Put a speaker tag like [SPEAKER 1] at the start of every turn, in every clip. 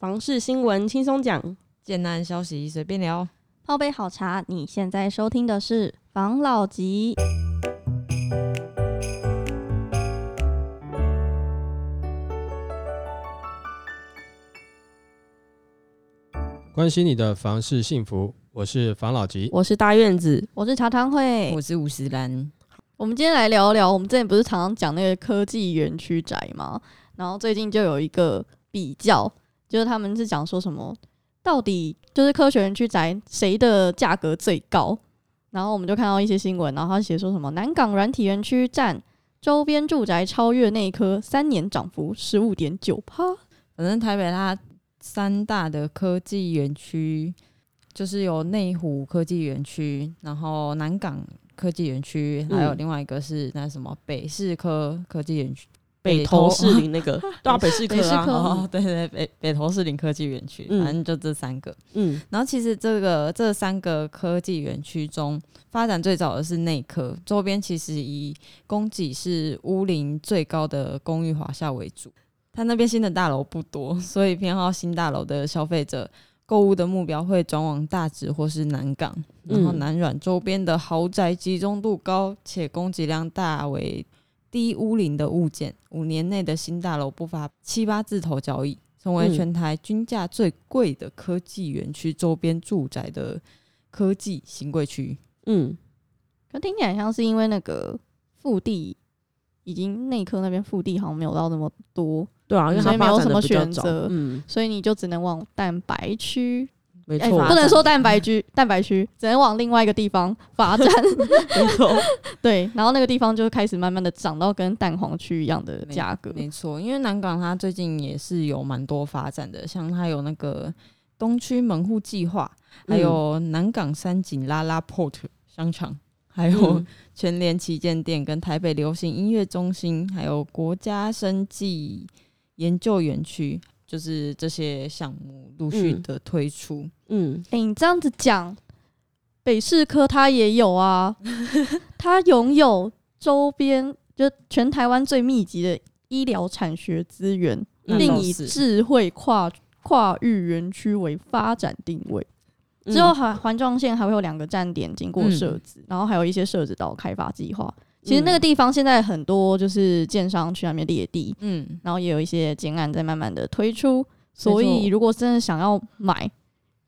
[SPEAKER 1] 房事新闻轻松讲，
[SPEAKER 2] 简单消息随便聊。
[SPEAKER 3] 泡杯好茶，你现在收听的是房老吉。
[SPEAKER 4] 关心你的房事幸福，我是房老吉。
[SPEAKER 1] 我是大院子，
[SPEAKER 3] 我是茶汤会
[SPEAKER 2] 我。是五十兰，
[SPEAKER 3] 我们今天来聊聊，我们之前不是常常讲那个科技园区宅吗？然后最近就有一个比较，就是他们是讲说什么，到底就是科学园区宅谁的价格最高？然后我们就看到一些新闻，然后他写说什么南港软体园区占周边住宅超越内科，三年涨幅十五点九趴。
[SPEAKER 2] 反正台北它三大的科技园区，就是有内湖科技园区，然后南港科技园区，还有
[SPEAKER 1] 嗯
[SPEAKER 2] 另外一个是那什么北市科科技园区。
[SPEAKER 1] 北投士林那个，对啊，北市科啊，
[SPEAKER 2] 对对，北北投士林科技园区，
[SPEAKER 1] 嗯。
[SPEAKER 2] 反正就这三个。
[SPEAKER 1] 嗯。
[SPEAKER 2] 然后其实这个这三个科技园区中，发展最早的是内科，周边其实以供给是屋林最高的公寓华夏为主。它那边新的大楼不多，所以偏好新大楼的消费者购物的目标会转往大直或是南港，然后
[SPEAKER 1] 嗯。
[SPEAKER 2] 南软周边的豪宅集中度高且供给量大为低屋龄的物件，五年内的新大楼不乏七八字头交易，成为
[SPEAKER 1] 嗯。
[SPEAKER 2] 全台均价最贵的科技园区周边住宅的科技新贵区。
[SPEAKER 1] 嗯，
[SPEAKER 3] 可听起来像是因为那个腹地已经内科那边腹地好像没有到那么多，
[SPEAKER 1] 对啊，因为
[SPEAKER 3] 没有什么选择
[SPEAKER 1] 嗯，
[SPEAKER 3] 所以你就只能往蛋白区，哎、
[SPEAKER 1] 没错，
[SPEAKER 3] 不能说蛋白区，蛋白区只能往另外一个地方发展。
[SPEAKER 1] 没错，
[SPEAKER 3] 对，然后那个地方就开始慢慢的涨到跟蛋黄区一样的价格。
[SPEAKER 2] 没错，因为南港它最近也是有蛮多发展的，像它有那个东区门户计划，还有南港三井拉拉 Port 商场，还有
[SPEAKER 1] 嗯
[SPEAKER 2] 全联旗舰店跟台北流行音乐中心，还有国家生技研究园区，就是这些项目陆续
[SPEAKER 1] 嗯
[SPEAKER 2] 的推出。
[SPEAKER 1] 嗯，
[SPEAKER 3] 哎、你这样子讲，北市科它也有啊，它拥有周边就全台湾最密集的医疗产学资源，
[SPEAKER 1] 那
[SPEAKER 3] 并以智慧跨跨域园区为发展定位。
[SPEAKER 1] 嗯
[SPEAKER 3] 之后环环状线还会有两个站点经过
[SPEAKER 2] 嗯
[SPEAKER 3] 设置，然后还有一些设置到开发计划。其实那个
[SPEAKER 1] 嗯
[SPEAKER 3] 地方现在很多就是建商去那边列地，
[SPEAKER 2] 嗯，
[SPEAKER 3] 然后也有一些建案在慢慢的推出，所以如果真的想要买，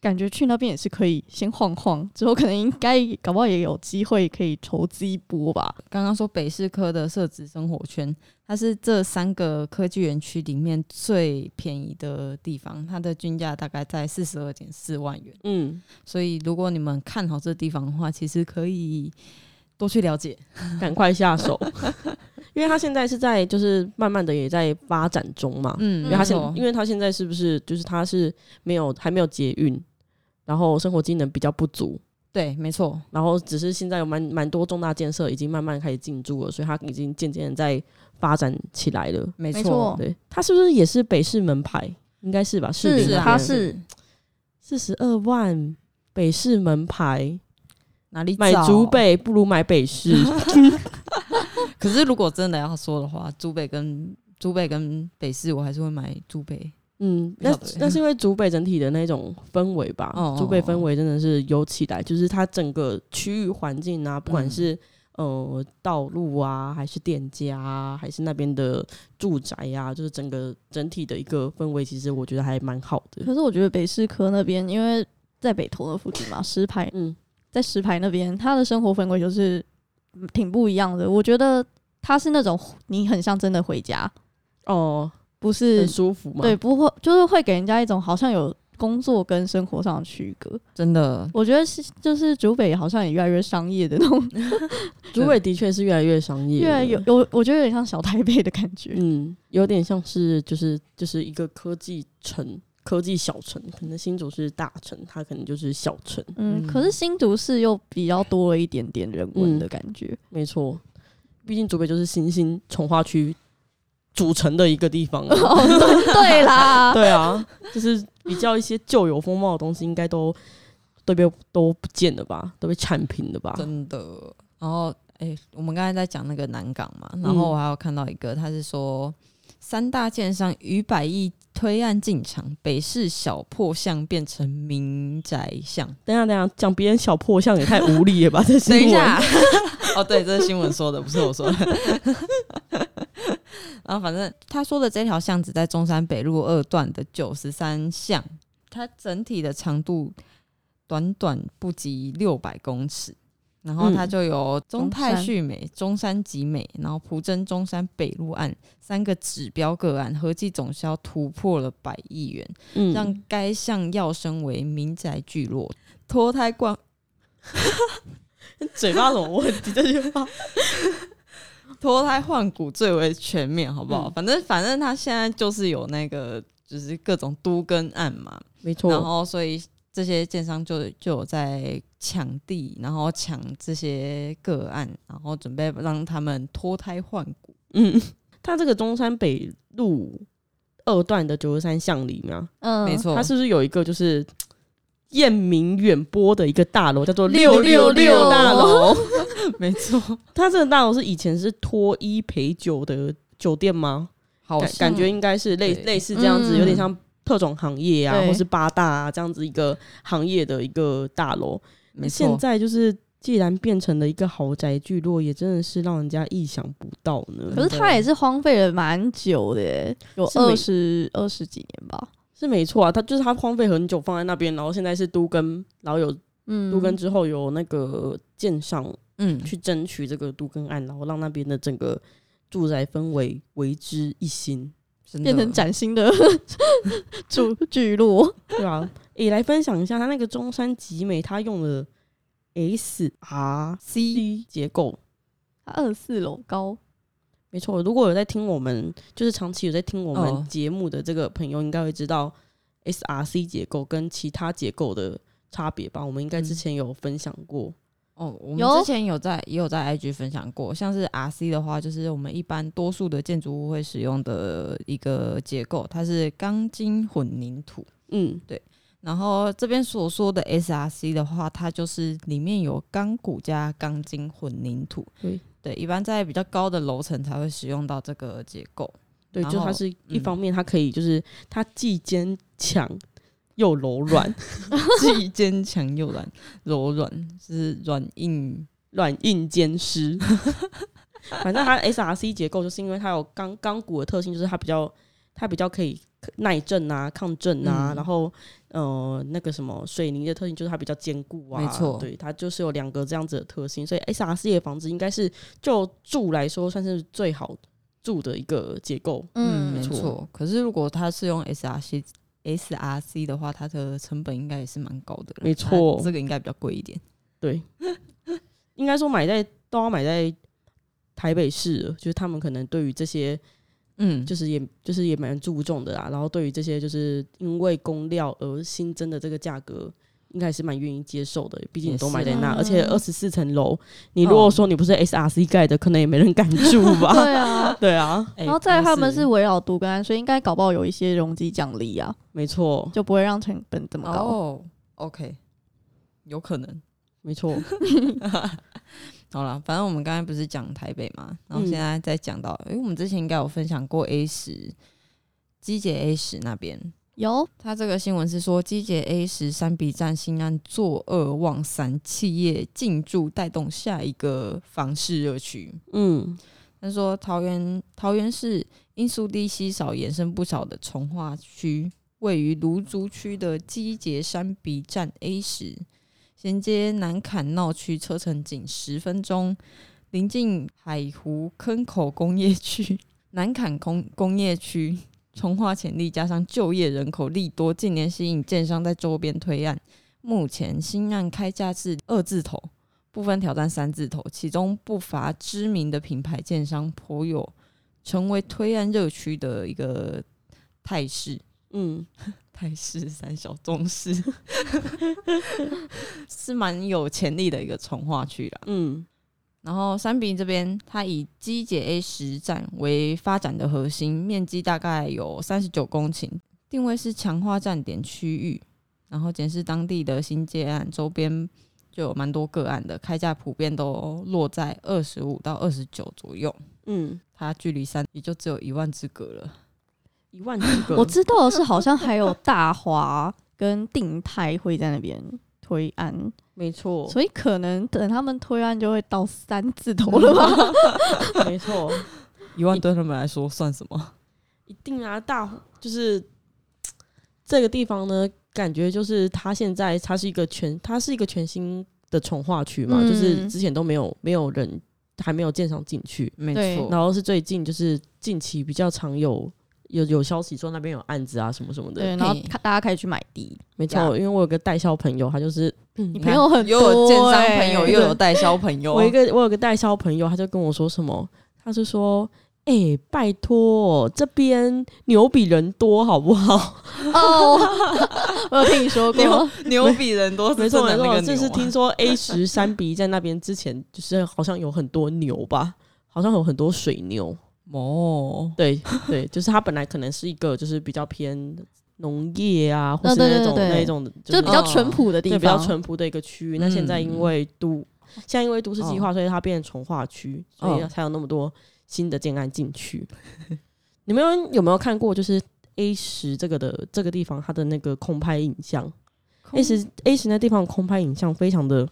[SPEAKER 3] 感觉去那边也是可以先晃晃，之后可能应该搞不好也有机会可以投资一波吧。
[SPEAKER 2] 刚刚说北市科的设置生活圈，它是这三个科技园区里面最便宜的地方，它的均价大概在四十二点四万元。
[SPEAKER 1] 嗯，
[SPEAKER 2] 所以如果你们看好这地方的话，其实可以多去了解。
[SPEAKER 1] 赶快下手，因为他现在是在就是慢慢的也在发展中嘛，
[SPEAKER 2] 嗯，
[SPEAKER 1] 因为他现因为他现在是不是就是他是没有还没有捷运，然后生活机能比较不足，
[SPEAKER 2] 对，没错，
[SPEAKER 1] 然后只是现在有蛮蛮多重大建设已经慢慢开始进驻了，所以他已经渐渐在发展起来了。
[SPEAKER 2] 没
[SPEAKER 3] 没错。
[SPEAKER 1] 对，他是不是也是北市门牌？应该是吧？士林
[SPEAKER 3] 是，他是。
[SPEAKER 1] 四十二万北市门牌，
[SPEAKER 2] 哪里
[SPEAKER 1] 买竹？北 不如买北市。
[SPEAKER 2] 可是如果真的要说的话，竹北跟竹北跟北市，我还是会买竹北。
[SPEAKER 1] 嗯，那那是因为竹北整体的那种氛围吧
[SPEAKER 2] 哦，
[SPEAKER 1] 竹北氛围真的是有起来，就是它整个区域环境啊，不管
[SPEAKER 2] 嗯
[SPEAKER 1] 是、呃道路啊，还是店家啊，还是那边的住宅啊，就是整个整体的一个氛围，其实我觉得还蛮好的。
[SPEAKER 3] 可是我觉得北市科那边，因为在北投的附近嘛，石牌
[SPEAKER 1] 嗯
[SPEAKER 3] 在石牌那边，他的生活氛围就是嗯挺不一样的。我觉得他是那种你很像真的回家，
[SPEAKER 1] 哦，
[SPEAKER 3] 不是
[SPEAKER 1] 很舒服吗。
[SPEAKER 3] 对，，不会就是会给人家一种好像有工作跟生活上的区隔。
[SPEAKER 2] 真的，
[SPEAKER 3] 我觉得是就是竹北好像也越来越商业的那种，
[SPEAKER 1] 竹北的确是越来越商业了，
[SPEAKER 3] 越来有有，我觉得有点像小台北的感觉。
[SPEAKER 1] 嗯，有点像是就是就是一个科技城。科技小城，可能新竹是大城，它可能就是小城，
[SPEAKER 3] 嗯，
[SPEAKER 2] 嗯
[SPEAKER 3] 可是新竹市又比较多了一点点人文
[SPEAKER 1] 嗯
[SPEAKER 3] 的感觉。
[SPEAKER 1] 没错。毕竟竹北就是新兴从化区组成的一个地方啊、
[SPEAKER 3] 哦，对对啦，
[SPEAKER 1] 对啊，就是比较一些旧有风貌的东西，应该都都被都不见了吧，都被铲平了吧？
[SPEAKER 2] 真的。然后，哎、我们刚才在讲那个南港嘛，然后我还有看到一个，他是说三大建商逾百亿推案进场，北市小破巷变成民宅巷。
[SPEAKER 1] 等一下等一下，讲别人小破巷也太无理了吧？这
[SPEAKER 2] 等
[SPEAKER 1] 新闻
[SPEAKER 2] 一下，哦，对，这是新闻说的，不是我说的。然后反正他说的这条巷子在中山北路二段的九十三巷，它整体的长度短短不及六百公尺。然后它
[SPEAKER 1] 嗯
[SPEAKER 2] 就有中泰旭美、中山集美，然后普珍中山北路案三个指标个案，合计总销突破了百亿元。
[SPEAKER 1] 嗯
[SPEAKER 2] 让该项要升为民宅聚落。脱胎换
[SPEAKER 1] 嘴巴有什么问题？这句话
[SPEAKER 2] 脱胎换骨最为全面，好不好？
[SPEAKER 1] 嗯
[SPEAKER 2] 反正反正他现在就是有那个就是各种都跟案嘛，然
[SPEAKER 1] 没错，然
[SPEAKER 2] 后所以这些建商就就有在抢地，然后抢这些个案，然后准备让他们脱胎换骨。
[SPEAKER 1] 嗯，他这个中山北路二段的九十三巷里面啊，
[SPEAKER 3] 嗯，
[SPEAKER 2] 没，错，
[SPEAKER 1] 他是不是有一个就是艳名远播的一个大楼，叫做
[SPEAKER 3] 六
[SPEAKER 1] 六
[SPEAKER 3] 六
[SPEAKER 1] 大楼？
[SPEAKER 2] 没错，
[SPEAKER 1] 他这个大楼是以前是脱衣陪酒的酒店吗？感
[SPEAKER 2] 好像
[SPEAKER 1] 感觉应该是类类似这样子，
[SPEAKER 3] 嗯
[SPEAKER 1] 有点像特种行业啊，或是八大啊这样子一个行业的一个大楼。现在就是既然变成了一个豪宅聚落，也真的是让人家意想不到呢。
[SPEAKER 3] 可是它也是荒废了蛮久的耶，有二十二十几年吧。
[SPEAKER 1] 是没错啊，它就是它荒废很久放在那边，然后现在是都跟，然后有
[SPEAKER 3] 嗯，
[SPEAKER 1] 都跟之后有那个建商
[SPEAKER 2] 嗯，
[SPEAKER 1] 去争取这个都更案，然后让那边的整个住宅氛围为之一新。
[SPEAKER 3] 变成崭新的 主聚落。
[SPEAKER 1] 对啊，也来分享一下，他那个中山集美，他用了 S R C 结构。
[SPEAKER 3] 它二十四楼高，
[SPEAKER 1] 没错，如果有在听我们，就是长期有在听我
[SPEAKER 2] 哦
[SPEAKER 1] 们节目的这个朋友，应该会知道 S R C 结构跟其他结构的差别吧？我们应该之
[SPEAKER 2] 嗯
[SPEAKER 1] 前有分享过。
[SPEAKER 2] 哦，我们之前有在也有在 IG 分享过，像是 RC 的话，就是我们一般多数的建筑物会使用的一个结构，它是钢筋混凝土。
[SPEAKER 1] 嗯，对
[SPEAKER 2] 然后这边所说的 SRC 的话，它就是里面有钢骨加钢筋混凝土。
[SPEAKER 1] 对
[SPEAKER 2] 对，一般在比较高的楼层才会使用到这个结构。
[SPEAKER 1] 对，就它是一
[SPEAKER 2] 嗯
[SPEAKER 1] 方面，它可以就是它既坚强又柔软，
[SPEAKER 2] 既坚强又软柔软，是软硬。
[SPEAKER 1] 软硬兼施。反正它 S R C 结构，就是因为它有钢钢骨的特性，就是它比较它比较可以耐震啊、抗震啊，
[SPEAKER 2] 嗯
[SPEAKER 1] 然后呃那个什么水泥的特性就是它比较坚固啊，
[SPEAKER 2] 没错
[SPEAKER 1] 对，它就是有两个这样子的特性，所以 S R C 的房子应该是就住来说算是最好住的一个结构。
[SPEAKER 2] 嗯，没
[SPEAKER 1] 没错
[SPEAKER 2] 错。可是如果它是用 SRC SRC 的话，它的成本应该也是蛮高的。
[SPEAKER 1] 没错
[SPEAKER 2] 这个应该比较贵一点。
[SPEAKER 1] 对，应该说买在都要买在台北市了，就是他们可能对于这些
[SPEAKER 2] 嗯，
[SPEAKER 1] 就是也就是也蛮注重的啦。然后对于这些就是因为工料而新增的这个价格，应该是蛮愿意接受的。毕竟你都买在那，而且二十四层楼，你如果说你不是 SRC 盖的，可能也没人敢住吧？
[SPEAKER 3] 对啊。
[SPEAKER 1] 对啊，
[SPEAKER 2] 哎
[SPEAKER 3] 然后再来他们是围绕都跟，所以应该搞不好有一些容积奖励啊，
[SPEAKER 1] 没错，
[SPEAKER 3] 就不会让成本这么高。
[SPEAKER 2] 哦，OK，有可能。
[SPEAKER 1] 没错，
[SPEAKER 2] 好了，反正我们刚才不是讲台北嘛，然后
[SPEAKER 1] 嗯
[SPEAKER 2] 现在再讲到，因为我们之前应该有分享过 A 十，机捷 A 十那边，
[SPEAKER 3] 有
[SPEAKER 2] 他这个新闻是说，机捷 A 十三 B 站新案作恶忘三企业进驻，带动下一个房市热区。
[SPEAKER 1] 嗯，
[SPEAKER 2] 他说，桃园桃园市因素地稀少，衍生不少的从化区，位于芦竹区的机捷山 B 站 A 十，衔接南坎闹区，车程仅十分钟，临近海湖坑口工业区、南坎工工业区。从化潜力加上就业人口利多，近年吸引建商在周边推案。目前新案开价至二字头，部分挑战三字头，其中不乏知名的品牌建商，颇有成为推案热区的一个态势。
[SPEAKER 1] 嗯，
[SPEAKER 2] 态势三小中式 是蛮有潜力的一个从化区啦。
[SPEAKER 1] 嗯，
[SPEAKER 2] 然后三比这边，它以机捷 A 十站为发展的核心，面积大概有三十九公顷，定位是强化站点区域。然后检视当地的新建案，周边就有蛮多个案的，开价普遍都落在二十五到二十九左右。
[SPEAKER 1] 嗯，
[SPEAKER 2] 它距离三也就只有一万之隔了。
[SPEAKER 1] 一万之隔，
[SPEAKER 3] 我知道的是，好像还有大华跟定泰会在那边推案，
[SPEAKER 1] 没错，
[SPEAKER 3] 所以可能等他们推案就会到三字头了吧？
[SPEAKER 1] 没错，
[SPEAKER 2] 一万对他们来说算什么？
[SPEAKER 1] 一定啊，大就是这个地方呢，感觉就是它现在它是一个全，它是一个全新的从化区嘛，
[SPEAKER 3] 嗯。
[SPEAKER 1] 就是之前都没有没有人还没有建商进去，
[SPEAKER 2] 没错，
[SPEAKER 1] 然后是最近就是近期比较常有有有消息说那边有案子啊什么什么的，
[SPEAKER 3] 对，然后大家开始去买地，
[SPEAKER 1] 没错，因为我有个代销朋友，他就是嗯
[SPEAKER 3] 你朋友很
[SPEAKER 2] 又
[SPEAKER 3] 多、
[SPEAKER 2] 有建商
[SPEAKER 3] 欸
[SPEAKER 2] 朋友，又有代销朋友，
[SPEAKER 1] 我一个我有个代销朋友，他就跟我说什么，他就说。哎、拜托，这边牛比人多，好不好？
[SPEAKER 3] 哦，我有听你说过
[SPEAKER 2] 牛，牛比人多，
[SPEAKER 1] 没错没错，
[SPEAKER 2] 这
[SPEAKER 1] 就是听说 A 十三比在那边之前，就是好像有很多牛吧，好像有很多水牛。
[SPEAKER 2] 哦，
[SPEAKER 1] 对对，就是它本来可能是一个就是比较偏农业啊，或
[SPEAKER 3] 啊
[SPEAKER 1] 是那种那一种，
[SPEAKER 3] 就是比较淳朴的地
[SPEAKER 1] 对
[SPEAKER 3] 方，
[SPEAKER 1] 比较淳朴的一个区域。那现在因为都现在因为都市计划，所以它变成从化区，所以
[SPEAKER 2] 哦。
[SPEAKER 1] 才有那么多新的建案进去。你们有有没有看过就是 A 十这个的这个地方它的那个空拍影像？A 十 A 十那地方的空拍影像非常的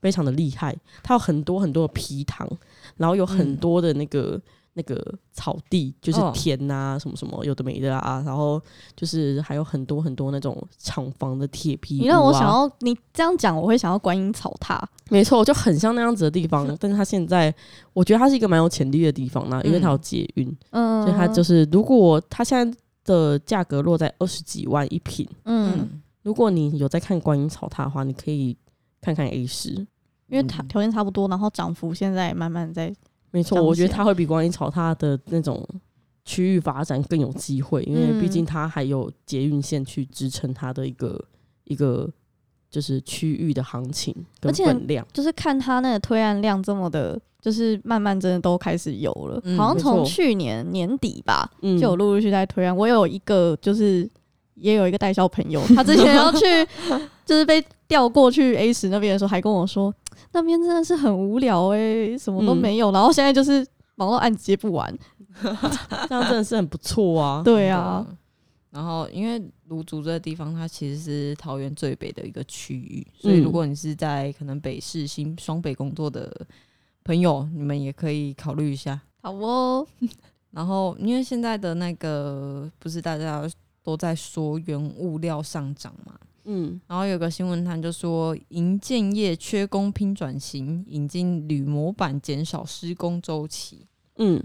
[SPEAKER 1] 非常的厉害，它有很多很多的皮塘，然后有很
[SPEAKER 2] 嗯。
[SPEAKER 1] 多的那个、那个草地，就是
[SPEAKER 2] 哦。
[SPEAKER 1] 田呐、什么什么有的没的啊，然后就是还有很多很多那种厂房的铁皮、啊。
[SPEAKER 3] 你让我想，要你这样讲，我会想要观音草塔。
[SPEAKER 1] 没错，就很像那样子的地方，但是它现在我觉得它是一个蛮有潜力的地方呢，因为它有捷运，
[SPEAKER 3] 嗯，
[SPEAKER 1] 所以它就是如果它现在的价格落在二十几万一平，
[SPEAKER 3] 嗯，
[SPEAKER 2] 嗯，
[SPEAKER 1] 如果你有在看观音草塔的话，你可以看看 A 十。
[SPEAKER 3] 因为它条件差不多，然后涨幅现在慢慢在，
[SPEAKER 1] 没错，我觉得
[SPEAKER 3] 显。
[SPEAKER 1] 它会比观音草它的那种区域发展更有机会，因为毕竟
[SPEAKER 3] 嗯
[SPEAKER 1] 它还有捷运线去支撑它的一个一个就是区域的行情跟
[SPEAKER 3] 而且
[SPEAKER 1] 分量。
[SPEAKER 3] 就是看它那个推案量这么的，就是慢慢真的都开始有了，
[SPEAKER 2] 嗯
[SPEAKER 3] 好像从去年年底吧，
[SPEAKER 1] 嗯。
[SPEAKER 3] 就有陆陆续续在推案。我有一个就是也有一个代销朋友，他之前要去就是被调过去 A 十那边的时候，还跟我说那边真的是很无聊哎、什么都
[SPEAKER 1] 嗯
[SPEAKER 3] 没有。然后现在就是忙到案子接不完，
[SPEAKER 1] 这样真的是很不错啊。
[SPEAKER 3] 对啊，
[SPEAKER 2] 嗯。然后，因为芦竹这个地方，它其实是桃园最北的一个区域，所以
[SPEAKER 1] 嗯
[SPEAKER 2] 如果你是在可能北市、新双北工作的朋友，你们也可以考虑一下。
[SPEAKER 3] 好哦，
[SPEAKER 2] 然后，因为现在的那个不是大家都在说原物料上涨嘛，
[SPEAKER 1] 嗯。
[SPEAKER 2] 然后有个新闻谈就说，营建业缺工拼转型，引进铝模板减少施工周期。
[SPEAKER 1] 嗯。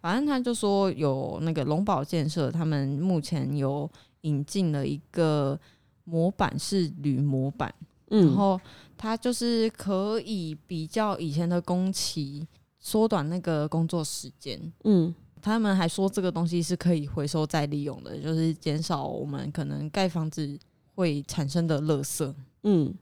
[SPEAKER 2] 反正他就说有那个龙宝建设，他们目前有引进了一个模板是铝模板，然
[SPEAKER 1] 嗯，
[SPEAKER 2] 后它就是可以比较以前的工期，缩短那个工作时间。
[SPEAKER 1] 嗯。
[SPEAKER 2] 他们还说这个东西是可以回收再利用的，就是减少我们可能盖房子会产生的垃圾。
[SPEAKER 1] 嗯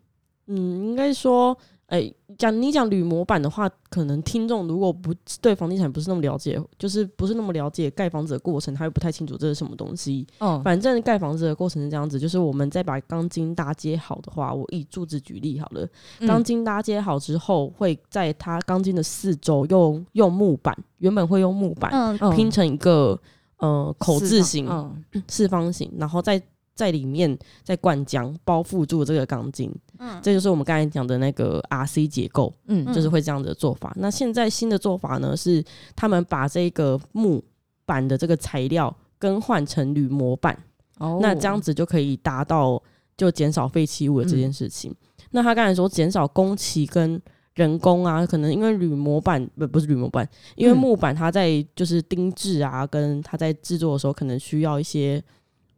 [SPEAKER 1] 嗯，应该说，哎、讲你讲铝模板的话，可能听众如果不对房地产不是那么了解，就是不是那么了解盖房子的过程，他又不太清楚这是什么东西。
[SPEAKER 2] 嗯，
[SPEAKER 1] 反正盖房子的过程是这样子，就是我们再把钢筋搭接好的话，我以柱子举例好了，
[SPEAKER 2] 嗯
[SPEAKER 1] 钢筋搭接好之后，会在它钢筋的四周用用木板，原本会用木板、拼成一个呃口字形、
[SPEAKER 2] 嗯
[SPEAKER 1] 四方形，然后再在里面在灌浆包覆住这个钢筋，
[SPEAKER 3] 嗯
[SPEAKER 1] 这就是我们刚才讲的那个 RC 结构，
[SPEAKER 2] 嗯
[SPEAKER 1] 就是会这样的做法。那现在新的做法呢，是他们把这个木板的这个材料更换成铝模板。
[SPEAKER 2] 哦
[SPEAKER 1] 那这样子就可以达到就减少废弃物的这件事情。那他刚才说减少工期跟人工啊，可能因为铝模板不不是铝模板，因为
[SPEAKER 2] 嗯
[SPEAKER 1] 木板它在就是钉制啊，跟它在制作的时候可能需要一些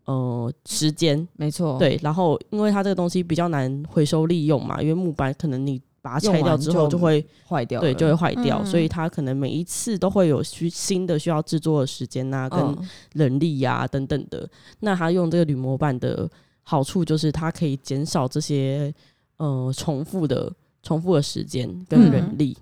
[SPEAKER 1] 呃时间，
[SPEAKER 2] 没错，
[SPEAKER 1] 对，然后因为它这个东西比较难回收利用嘛，因为木板可能你把它拆掉之后
[SPEAKER 2] 就
[SPEAKER 1] 就会
[SPEAKER 2] 坏掉，
[SPEAKER 1] 对就会坏掉，
[SPEAKER 3] 嗯
[SPEAKER 1] 所以它可能每一次都会有需新的需要制作的时间呐、跟
[SPEAKER 2] 嗯
[SPEAKER 1] 人力呀、等等的。那它用这个铝模板的好处就是它可以减少这些呃重复的重复的时间跟人力，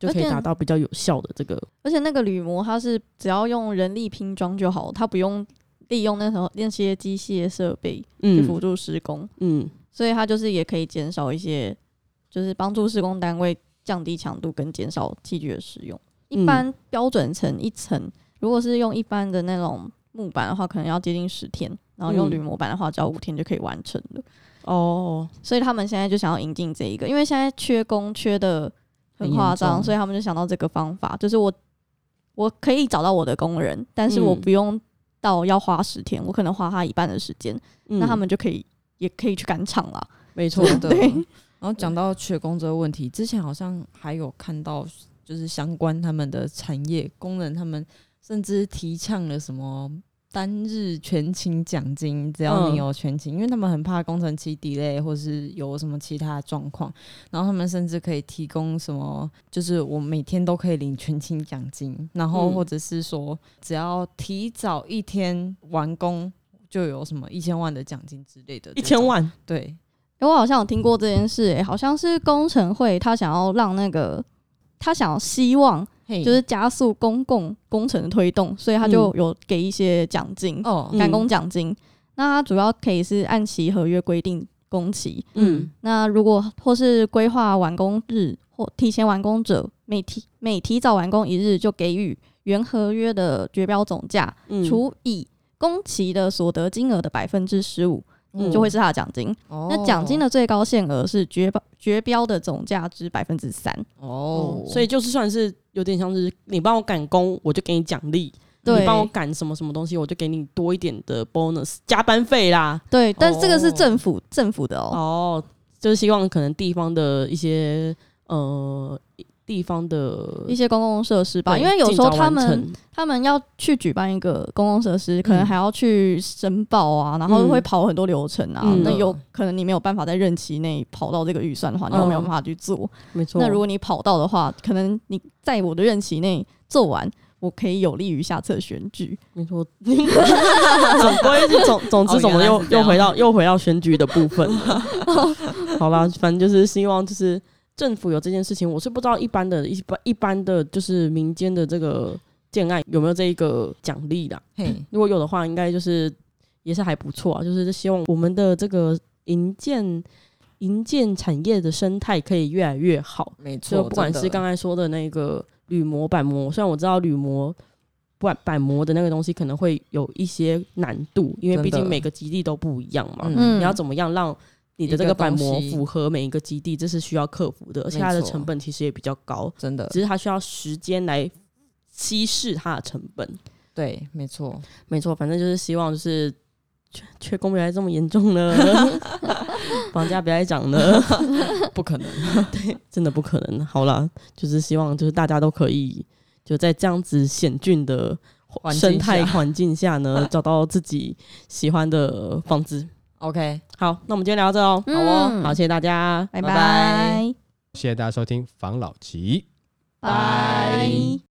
[SPEAKER 1] 就可以达到比较有效的这个。
[SPEAKER 3] 而且那个铝膜它是只要用人力拼装就好，它不用利用那时候那些机械设备去
[SPEAKER 1] 嗯
[SPEAKER 3] 辅助施工，
[SPEAKER 1] 嗯。
[SPEAKER 3] 所以它就是也可以减少一些，就是帮助施工单位降低强度跟减少器具的使用。一
[SPEAKER 1] 嗯
[SPEAKER 3] 般标准层一层，如果是用一般的那种木板的话，可能要接近十天，然后用
[SPEAKER 1] 嗯。
[SPEAKER 3] 铝模板的话，只要五天就可以完成了。
[SPEAKER 1] 哦，
[SPEAKER 3] 所以他们现在就想要引进这一个，因为现在缺工缺的很夸张，所以他们就想到这个方法，就是我我可以找到我的工人，但是我
[SPEAKER 1] 嗯。
[SPEAKER 3] 不用到要花十天，我可能花他一半的时间，那他
[SPEAKER 1] 嗯
[SPEAKER 3] 们就可以也可以去赶场了。
[SPEAKER 1] 没错，
[SPEAKER 2] 的。
[SPEAKER 3] 对
[SPEAKER 2] 然后讲到缺工这个问题，之前好像还有看到，就是相关他们的产业工人，他们甚至提倡了什么单日全勤奖金，只要你
[SPEAKER 1] 嗯。
[SPEAKER 2] 有全勤，因为他们很怕工程期 delay 或是有什么其他的状况，然后他们甚至可以提供什么，就是我每天都可以领全勤奖金，然后
[SPEAKER 1] 嗯。
[SPEAKER 2] 或者是说只要提早一天完工。就有什么一千万的奖金之类的，
[SPEAKER 1] 一千，万，
[SPEAKER 2] 对，
[SPEAKER 3] 诶我好像有听过这件事、诶，好像是工程会他想要让那个他想要希望
[SPEAKER 2] 嘿
[SPEAKER 3] 就是加速公共工程的推动，所以他就
[SPEAKER 1] 嗯。
[SPEAKER 3] 有给一些奖金，
[SPEAKER 2] 哦，
[SPEAKER 1] 嗯
[SPEAKER 3] 赶工奖金。那它主要可以是按其合约规定工期，
[SPEAKER 1] 嗯。
[SPEAKER 3] 那如果或是规划完工日或提前完工者，每提每提早完工一日就给予原合约的绝标总价，
[SPEAKER 1] 嗯，
[SPEAKER 3] 除以工期的所得金额的百分之十五，
[SPEAKER 1] 嗯
[SPEAKER 3] 就会是他的奖金。
[SPEAKER 2] 哦
[SPEAKER 3] 那奖金的最高限额是绝标绝标的总价值百分之三。
[SPEAKER 2] 哦，
[SPEAKER 1] 所以就是算是有点像是你帮我赶工，我就给你奖励；
[SPEAKER 3] 对
[SPEAKER 1] 你帮我赶什么什么东西，我就给你多一点的 bonus 加班费啦。
[SPEAKER 3] 对，但这个是
[SPEAKER 2] 哦
[SPEAKER 3] 政府、政府的哦。
[SPEAKER 1] 哦，就是希望可能地方的一些呃地方的
[SPEAKER 3] 一些公共设施吧，因为有时候他们他们要去举办一个公共设施，可能
[SPEAKER 1] 嗯
[SPEAKER 3] 还要去申报啊，然后
[SPEAKER 1] 嗯
[SPEAKER 3] 会跑很多流程啊。
[SPEAKER 1] 嗯
[SPEAKER 3] 那有可能你没有办法在任期内跑到这个预算的话，你就没有办法去做。
[SPEAKER 1] 没错。
[SPEAKER 3] 那如果你跑到的话，可能你在我的任期内做完，我可以有利于下次选举。
[SPEAKER 1] 没错，总归是总 总之
[SPEAKER 2] 哦
[SPEAKER 1] 怎么又又回到又回到选举的部分。好啦，反正就是希望就是政府有这件事情，我是不知道一般的一般一般的就是民间的这个建案有没有这一个奖励的。
[SPEAKER 2] 嘿，
[SPEAKER 1] 如果有的话，应该就是也是还不错啊。就是希望我们的这个营建营建产业的生态可以越来越好。
[SPEAKER 2] 没错，
[SPEAKER 1] 就不管是刚才说的那个铝模、板模，虽然我知道铝模、板板模的那个东西可能会有一些难度，因为毕竟每个基地都不一样嘛。
[SPEAKER 2] 嗯
[SPEAKER 1] 你要怎么样让你的这
[SPEAKER 2] 个
[SPEAKER 1] 个板模符合每一个基地，这是需要克服的，而且它的成本其实也比较高，
[SPEAKER 2] 真的
[SPEAKER 1] 只是它需要时间来稀释它的成本。
[SPEAKER 2] 对，没错，
[SPEAKER 1] 没错，反正就是希望就是缺缺工不来这么严重了，房价不要再涨了，
[SPEAKER 2] 不可能，对
[SPEAKER 1] 真的不可能。好了，就是希望就是大家都可以就在这样子险峻的
[SPEAKER 2] 环
[SPEAKER 1] 生态
[SPEAKER 2] 下
[SPEAKER 1] 环境下呢，找到自己喜欢的房子。
[SPEAKER 2] OK，
[SPEAKER 1] 好，那我们今天聊到这哦。
[SPEAKER 2] 好哦
[SPEAKER 3] 嗯
[SPEAKER 1] 好，谢谢大家，
[SPEAKER 3] 拜
[SPEAKER 2] 拜拜
[SPEAKER 3] 拜
[SPEAKER 4] 谢谢大家收听防老集。
[SPEAKER 3] 拜。